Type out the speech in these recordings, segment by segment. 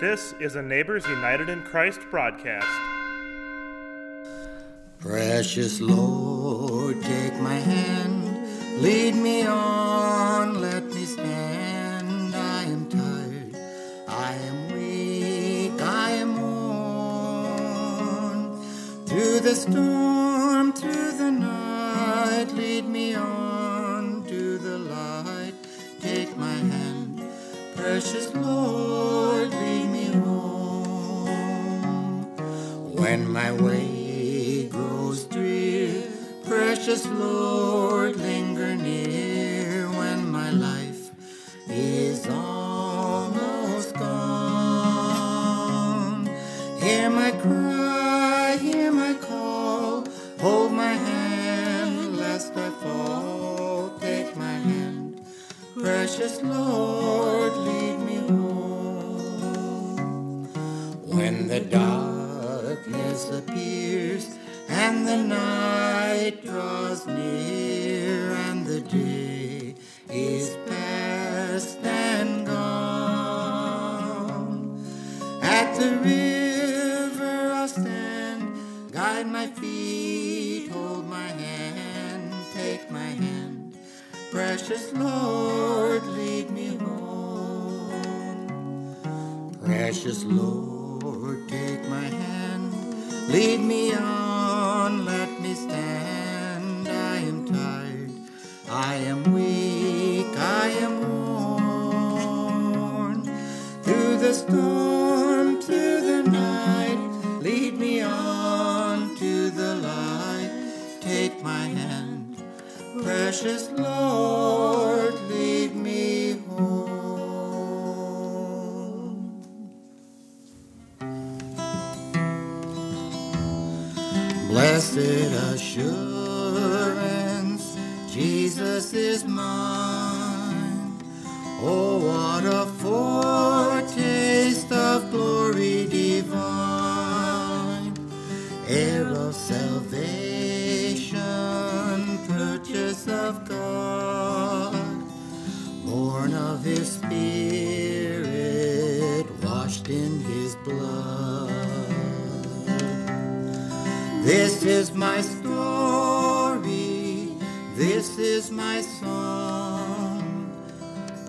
This is a Neighbors United in Christ broadcast. Precious Lord, take my hand, lead me on, let me stand. I am tired, I am weak, I am worn. Through the storm, Lord, Precious Lord, take my hand, lead me on, What a foretaste of glory divine, heir of salvation, purchase of God, born of His Spirit, washed in His blood. This is my story, this is my song,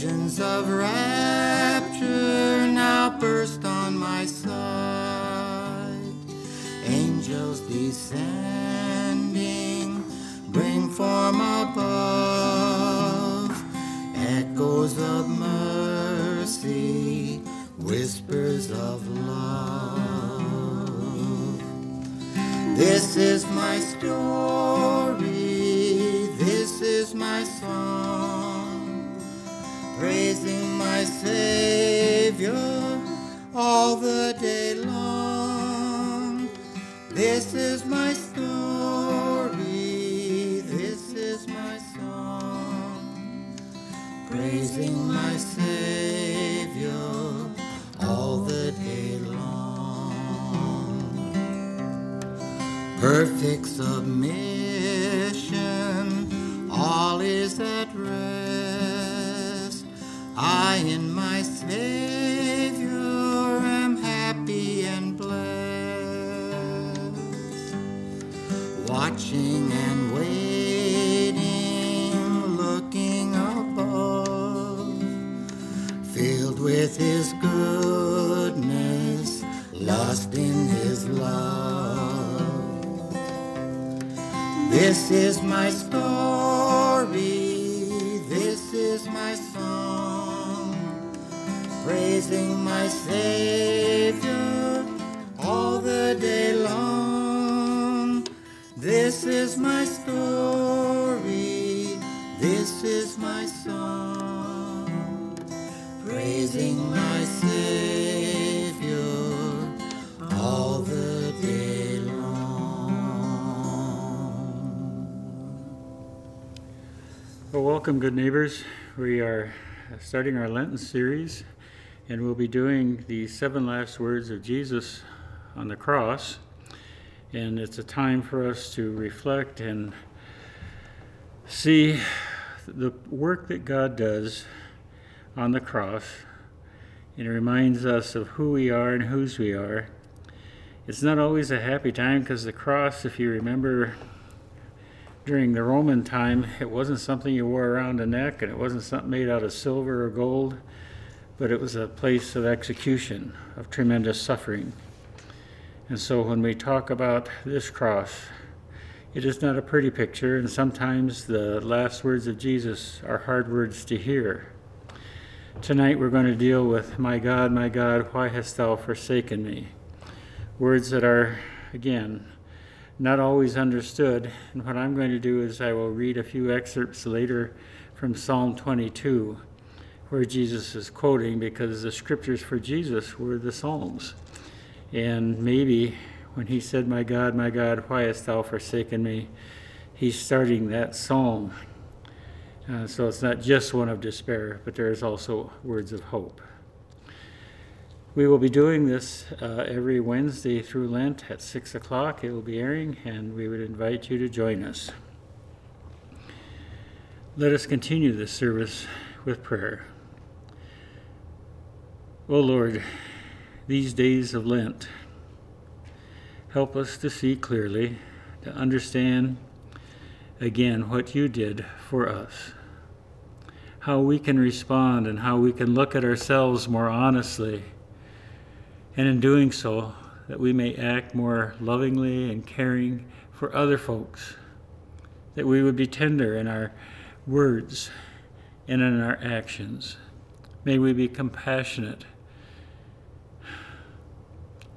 visions of rapture now burst on my sight. Angels descending, bring form above, echoes of mercy, whispers of love. This is my story, Savior all the day long. This is my story, this is my song, praising my Savior all the day long. Perfect submission, all is at rest. I Savior am happy and blessed. Watching and waiting, looking above, filled with His goodness, lost in His love. This is my story, sing my Savior all the day long. This is my story, this is my song, praising my Savior all the day long. Well, welcome, good neighbors. We are starting our Lenten series and we'll be doing the seven last words of Jesus on the cross. And it's a time for us to reflect and see the work that God does on the cross. And it reminds us of who we are and whose we are. It's not always a happy time because the cross, if you remember during the Roman time, it wasn't something you wore around the neck and it wasn't something made out of silver or gold, but it was a place of execution, of tremendous suffering. And so when we talk about this cross, it is not a pretty picture, and sometimes the last words of Jesus are hard words to hear. Tonight we're going to deal with, My God, my God, why hast thou forsaken me? Words that are, again, not always understood. And what I'm going to do is I will read a few excerpts later from Psalm 22, where Jesus is quoting because the scriptures for Jesus were the Psalms. And maybe when he said, My God, my God, why hast thou forsaken me? He's starting that psalm. Uh, so it's not just one of despair, but there's also words of hope. We will be doing this uh, every Wednesday through Lent at 6 o'clock. It will be airing, and we would invite you to join us. Let us continue this service with prayer. O oh Lord, these days of Lent, help us to see clearly, to understand again what you did for us, how we can respond, and how we can look at ourselves more honestly and in doing so, that we may act more lovingly and caring for other folks, that we would be tender in our words and in our actions. May we be compassionate.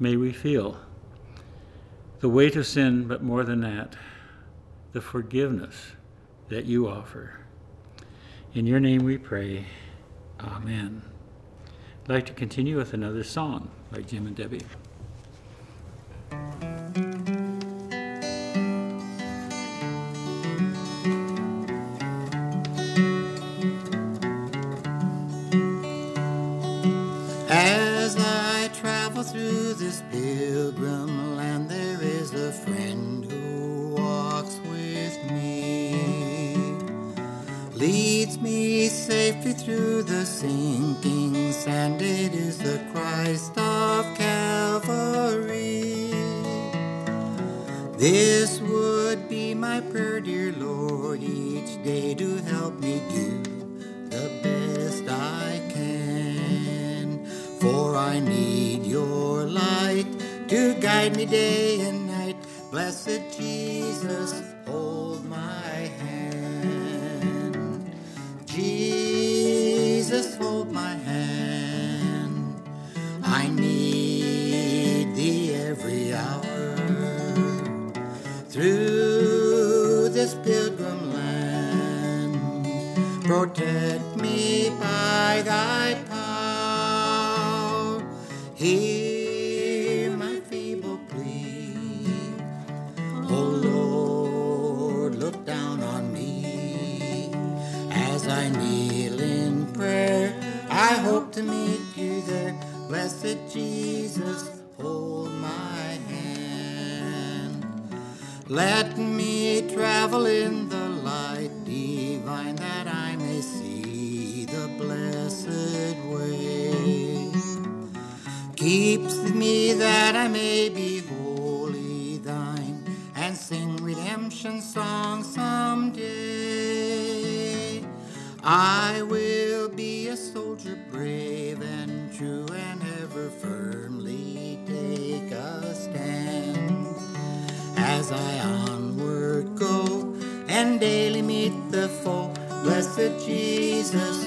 May we feel the weight of sin, but more than that, the forgiveness that you offer. In your name we pray. Amen. I'd like to continue with another song by Jim and Debbie. Jesus, hold my hand. I need thee every hour through this pilgrim land. Protect Keeps me that I may be wholly thine and sing redemption songs someday. I will be a soldier brave and true and ever firmly take a stand as I onward go and daily meet the foe. Blessed Jesus,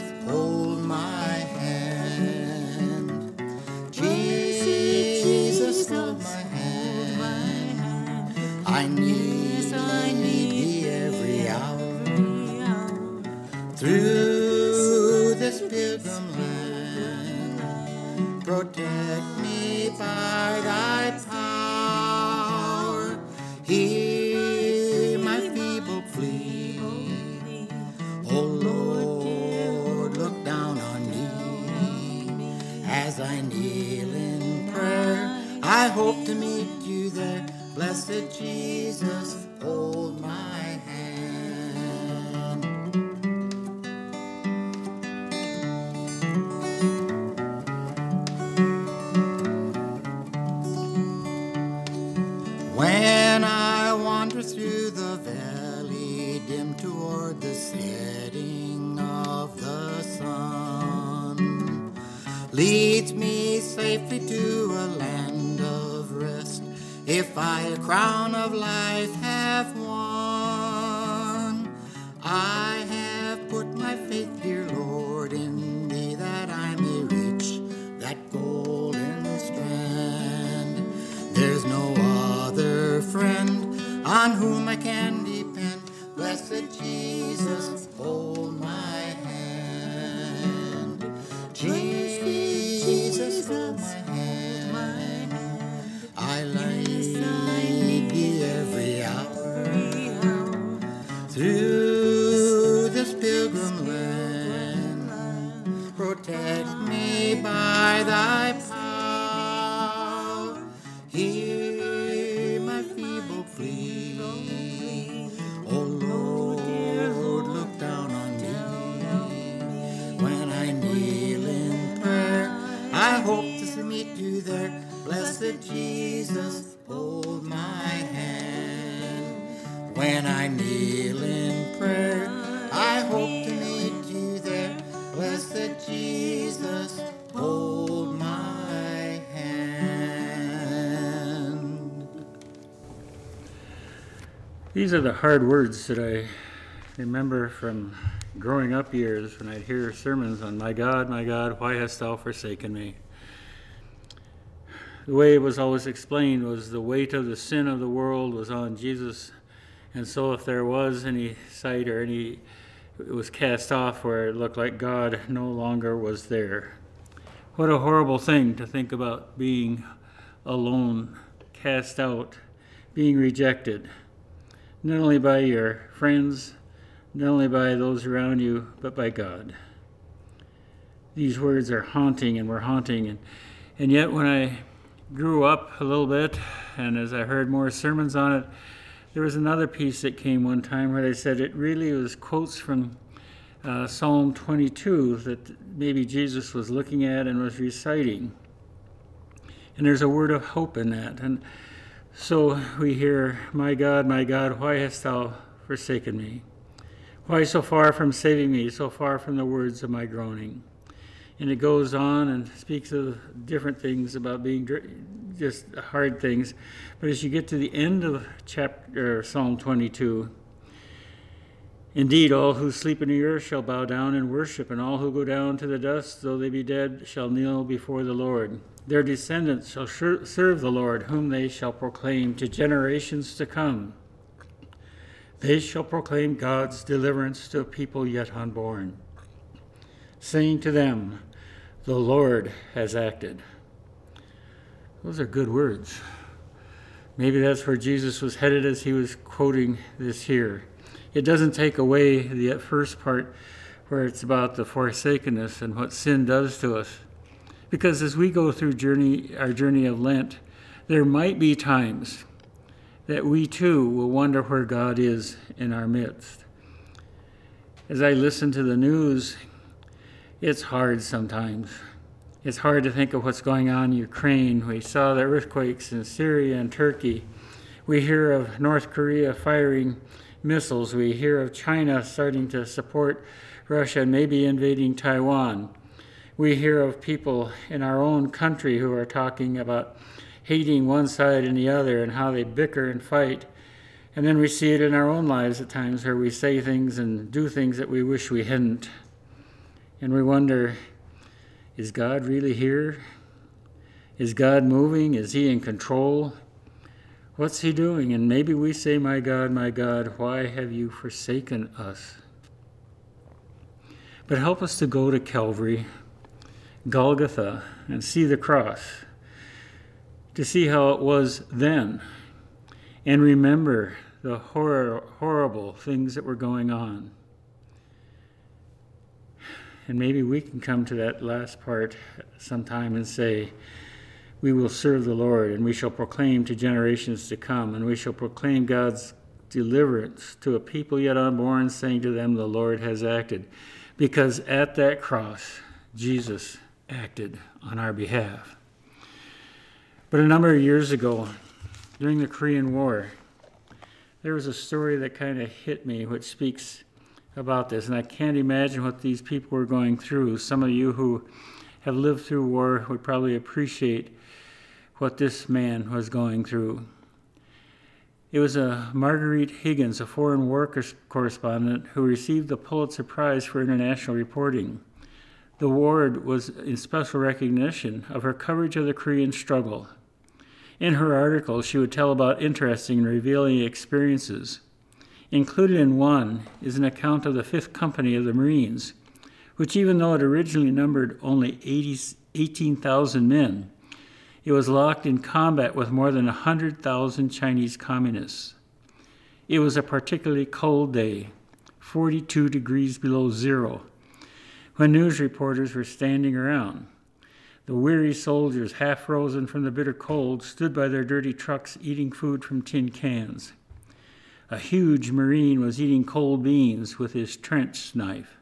If I a crown of life have won, I have put my faith, dear Lord, in thee that I may reach that golden strand. There's no other friend on whom I can These are the hard words that I remember from growing up years when I'd hear sermons on, My God, my God, why hast thou forsaken me? The way it was always explained was the weight of the sin of the world was on Jesus. And so if there was any sight or any, it was cast off where it looked like God no longer was there. What a horrible thing to think about being alone, cast out, being rejected not only by your friends, not only by those around you, but by God. These words are haunting and were haunting. And, and yet, when I grew up a little bit, and as I heard more sermons on it, there was another piece that came one time where they said it really was quotes from uh, Psalm 22 that maybe Jesus was looking at and was reciting. And there's a word of hope in that. And so we hear, My God, my God, why hast thou forsaken me? Why so far from saving me, so far from the words of my groaning? And it goes on and speaks of different things about being just hard things. But as you get to the end of chapter Psalm 22, Indeed, all who sleep in the earth shall bow down and worship, and all who go down to the dust, though they be dead, shall kneel before the Lord. Their descendants shall serve the Lord, whom they shall proclaim to generations to come. They shall proclaim God's deliverance to a people yet unborn, saying to them, The Lord has acted. Those are good words. Maybe that's where Jesus was headed as he was quoting this here. It doesn't take away the first part where it's about the forsakenness and what sin does to us. Because as we go through journey, our journey of Lent, there might be times that we too will wonder where God is in our midst. As I listen to the news, it's hard sometimes. It's hard to think of what's going on in Ukraine. We saw the earthquakes in Syria and Turkey. We hear of North Korea firing missiles. We hear of China starting to support Russia and maybe invading Taiwan. We hear of people in our own country who are talking about hating one side and the other and how they bicker and fight. And then we see it in our own lives at times where we say things and do things that we wish we hadn't. And we wonder is God really here? Is God moving? Is He in control? What's He doing? And maybe we say, My God, my God, why have you forsaken us? But help us to go to Calvary, Golgotha, and see the cross to see how it was then and remember the horror, horrible things that were going on. And maybe we can come to that last part sometime and say, we will serve the Lord, and we shall proclaim to generations to come, and we shall proclaim God's deliverance to a people yet unborn, saying to them, The Lord has acted. Because at that cross, Jesus acted on our behalf. But a number of years ago, during the Korean War, there was a story that kind of hit me, which speaks about this, and I can't imagine what these people were going through. Some of you who have lived through war would probably appreciate what this man was going through. It was a Marguerite Higgins, a foreign war correspondent, who received the Pulitzer Prize for international reporting. The award was in special recognition of her coverage of the Korean struggle. In her article, she would tell about interesting and revealing experiences. Included in one is an account of the 5th Company of the Marines, which, even though it originally numbered only 18,000 men, it was locked in combat with more than 100,000 Chinese communists. It was a particularly cold day, 42 degrees below zero, when news reporters were standing around. The weary soldiers, half frozen from the bitter cold, stood by their dirty trucks eating food from tin cans. A huge Marine was eating cold beans with his trench knife.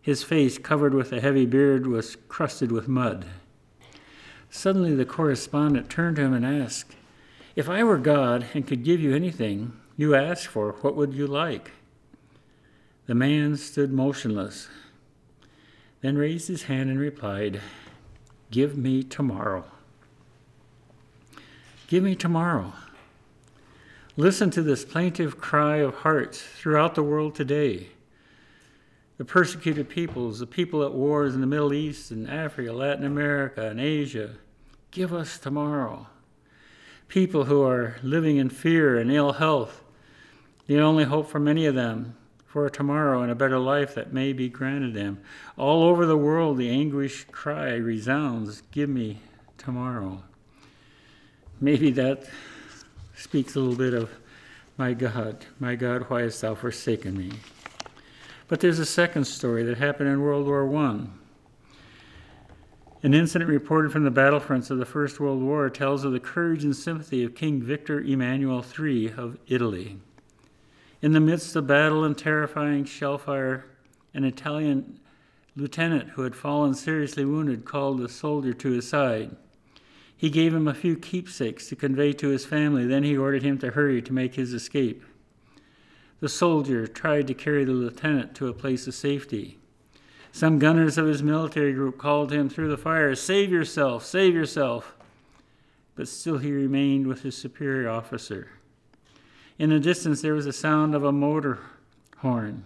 His face, covered with a heavy beard, was crusted with mud. Suddenly, the correspondent turned to him and asked, If I were God and could give you anything you asked for, what would you like? The man stood motionless, then raised his hand and replied, Give me tomorrow. Give me tomorrow. Listen to this plaintive cry of hearts throughout the world today the persecuted peoples, the people at wars in the Middle East and Africa, Latin America, and Asia. Give us tomorrow. People who are living in fear and ill health, the only hope for many of them for a tomorrow and a better life that may be granted them. All over the world, the anguish cry resounds Give me tomorrow. Maybe that speaks a little bit of, My God, my God, why hast thou forsaken me? But there's a second story that happened in World War I. An incident reported from the battlefronts of the First World War tells of the courage and sympathy of King Victor Emmanuel III of Italy. In the midst of battle and terrifying shellfire, an Italian lieutenant who had fallen seriously wounded called a soldier to his side. He gave him a few keepsakes to convey to his family, then he ordered him to hurry to make his escape. The soldier tried to carry the lieutenant to a place of safety. Some gunners of his military group called him through the fire, Save yourself, save yourself. But still he remained with his superior officer. In the distance, there was the sound of a motor horn.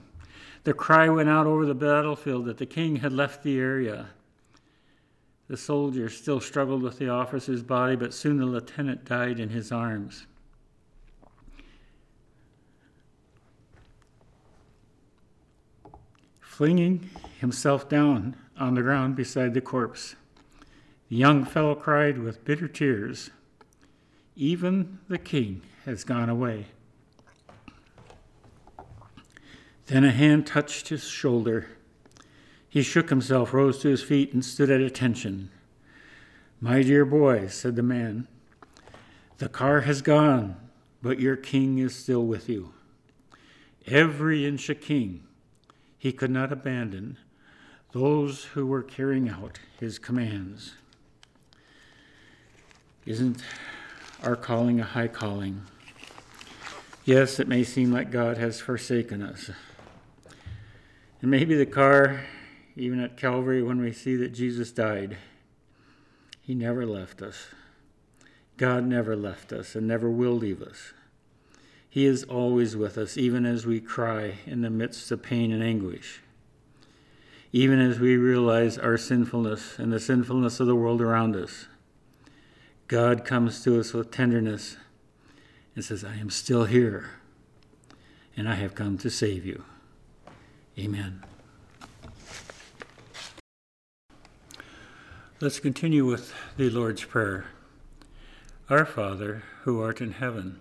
The cry went out over the battlefield that the king had left the area. The soldier still struggled with the officer's body, but soon the lieutenant died in his arms. Flinging himself down on the ground beside the corpse. The young fellow cried with bitter tears, Even the king has gone away. Then a hand touched his shoulder. He shook himself, rose to his feet, and stood at attention. My dear boy, said the man, the car has gone, but your king is still with you. Every inch a king, he could not abandon those who were carrying out his commands. Isn't our calling a high calling? Yes, it may seem like God has forsaken us. And maybe the car, even at Calvary, when we see that Jesus died, he never left us. God never left us and never will leave us. He is always with us, even as we cry in the midst of pain and anguish. Even as we realize our sinfulness and the sinfulness of the world around us, God comes to us with tenderness and says, I am still here, and I have come to save you. Amen. Let's continue with the Lord's Prayer. Our Father, who art in heaven,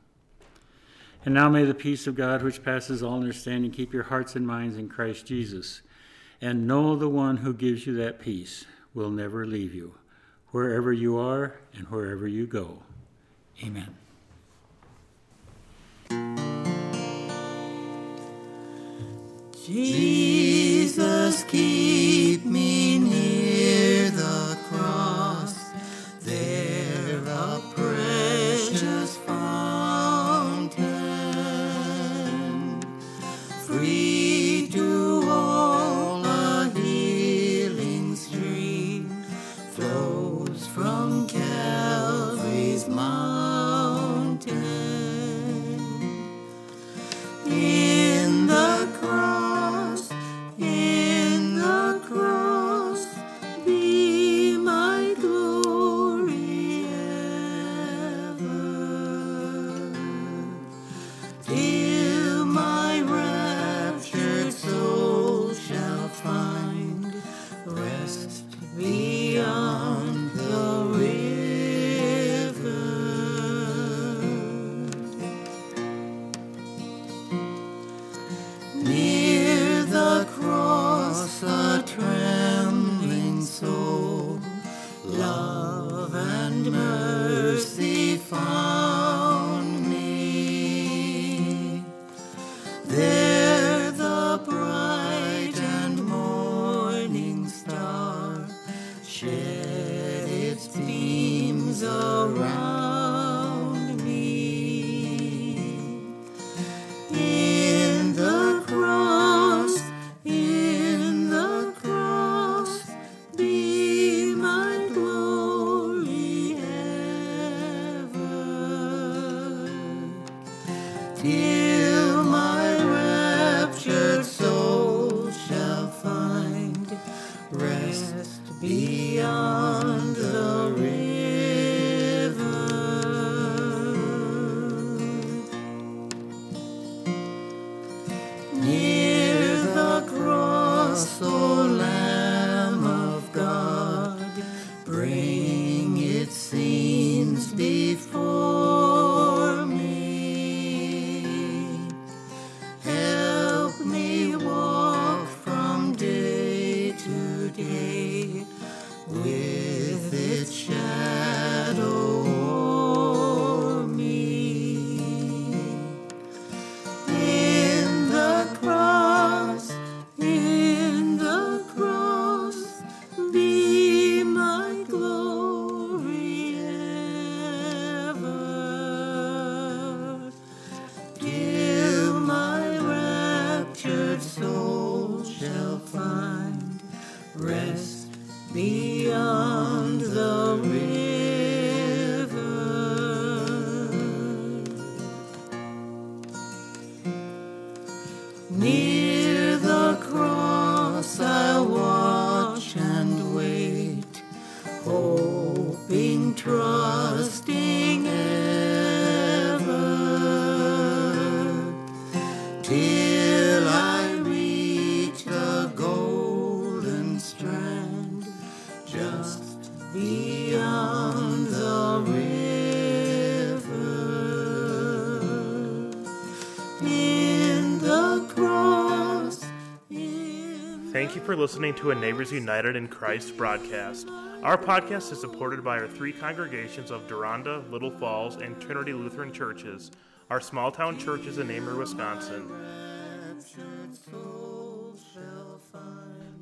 And now may the peace of God, which passes all understanding, keep your hearts and minds in Christ Jesus. And know the one who gives you that peace will never leave you, wherever you are and wherever you go. Amen. Jesus, keep me near Till till I reach the golden strand just beyond the river. In the cross, in Thank you for listening to a Neighbors United in Christ broadcast. Our podcast is supported by our three congregations of Deronda, Little Falls, and Trinity Lutheran Churches, our small town church is in Amery, Wisconsin.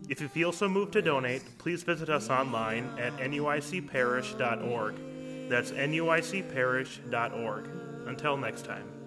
If you feel so moved to donate, please visit us online at nuicparish.org. That's nuicparish.org. Until next time.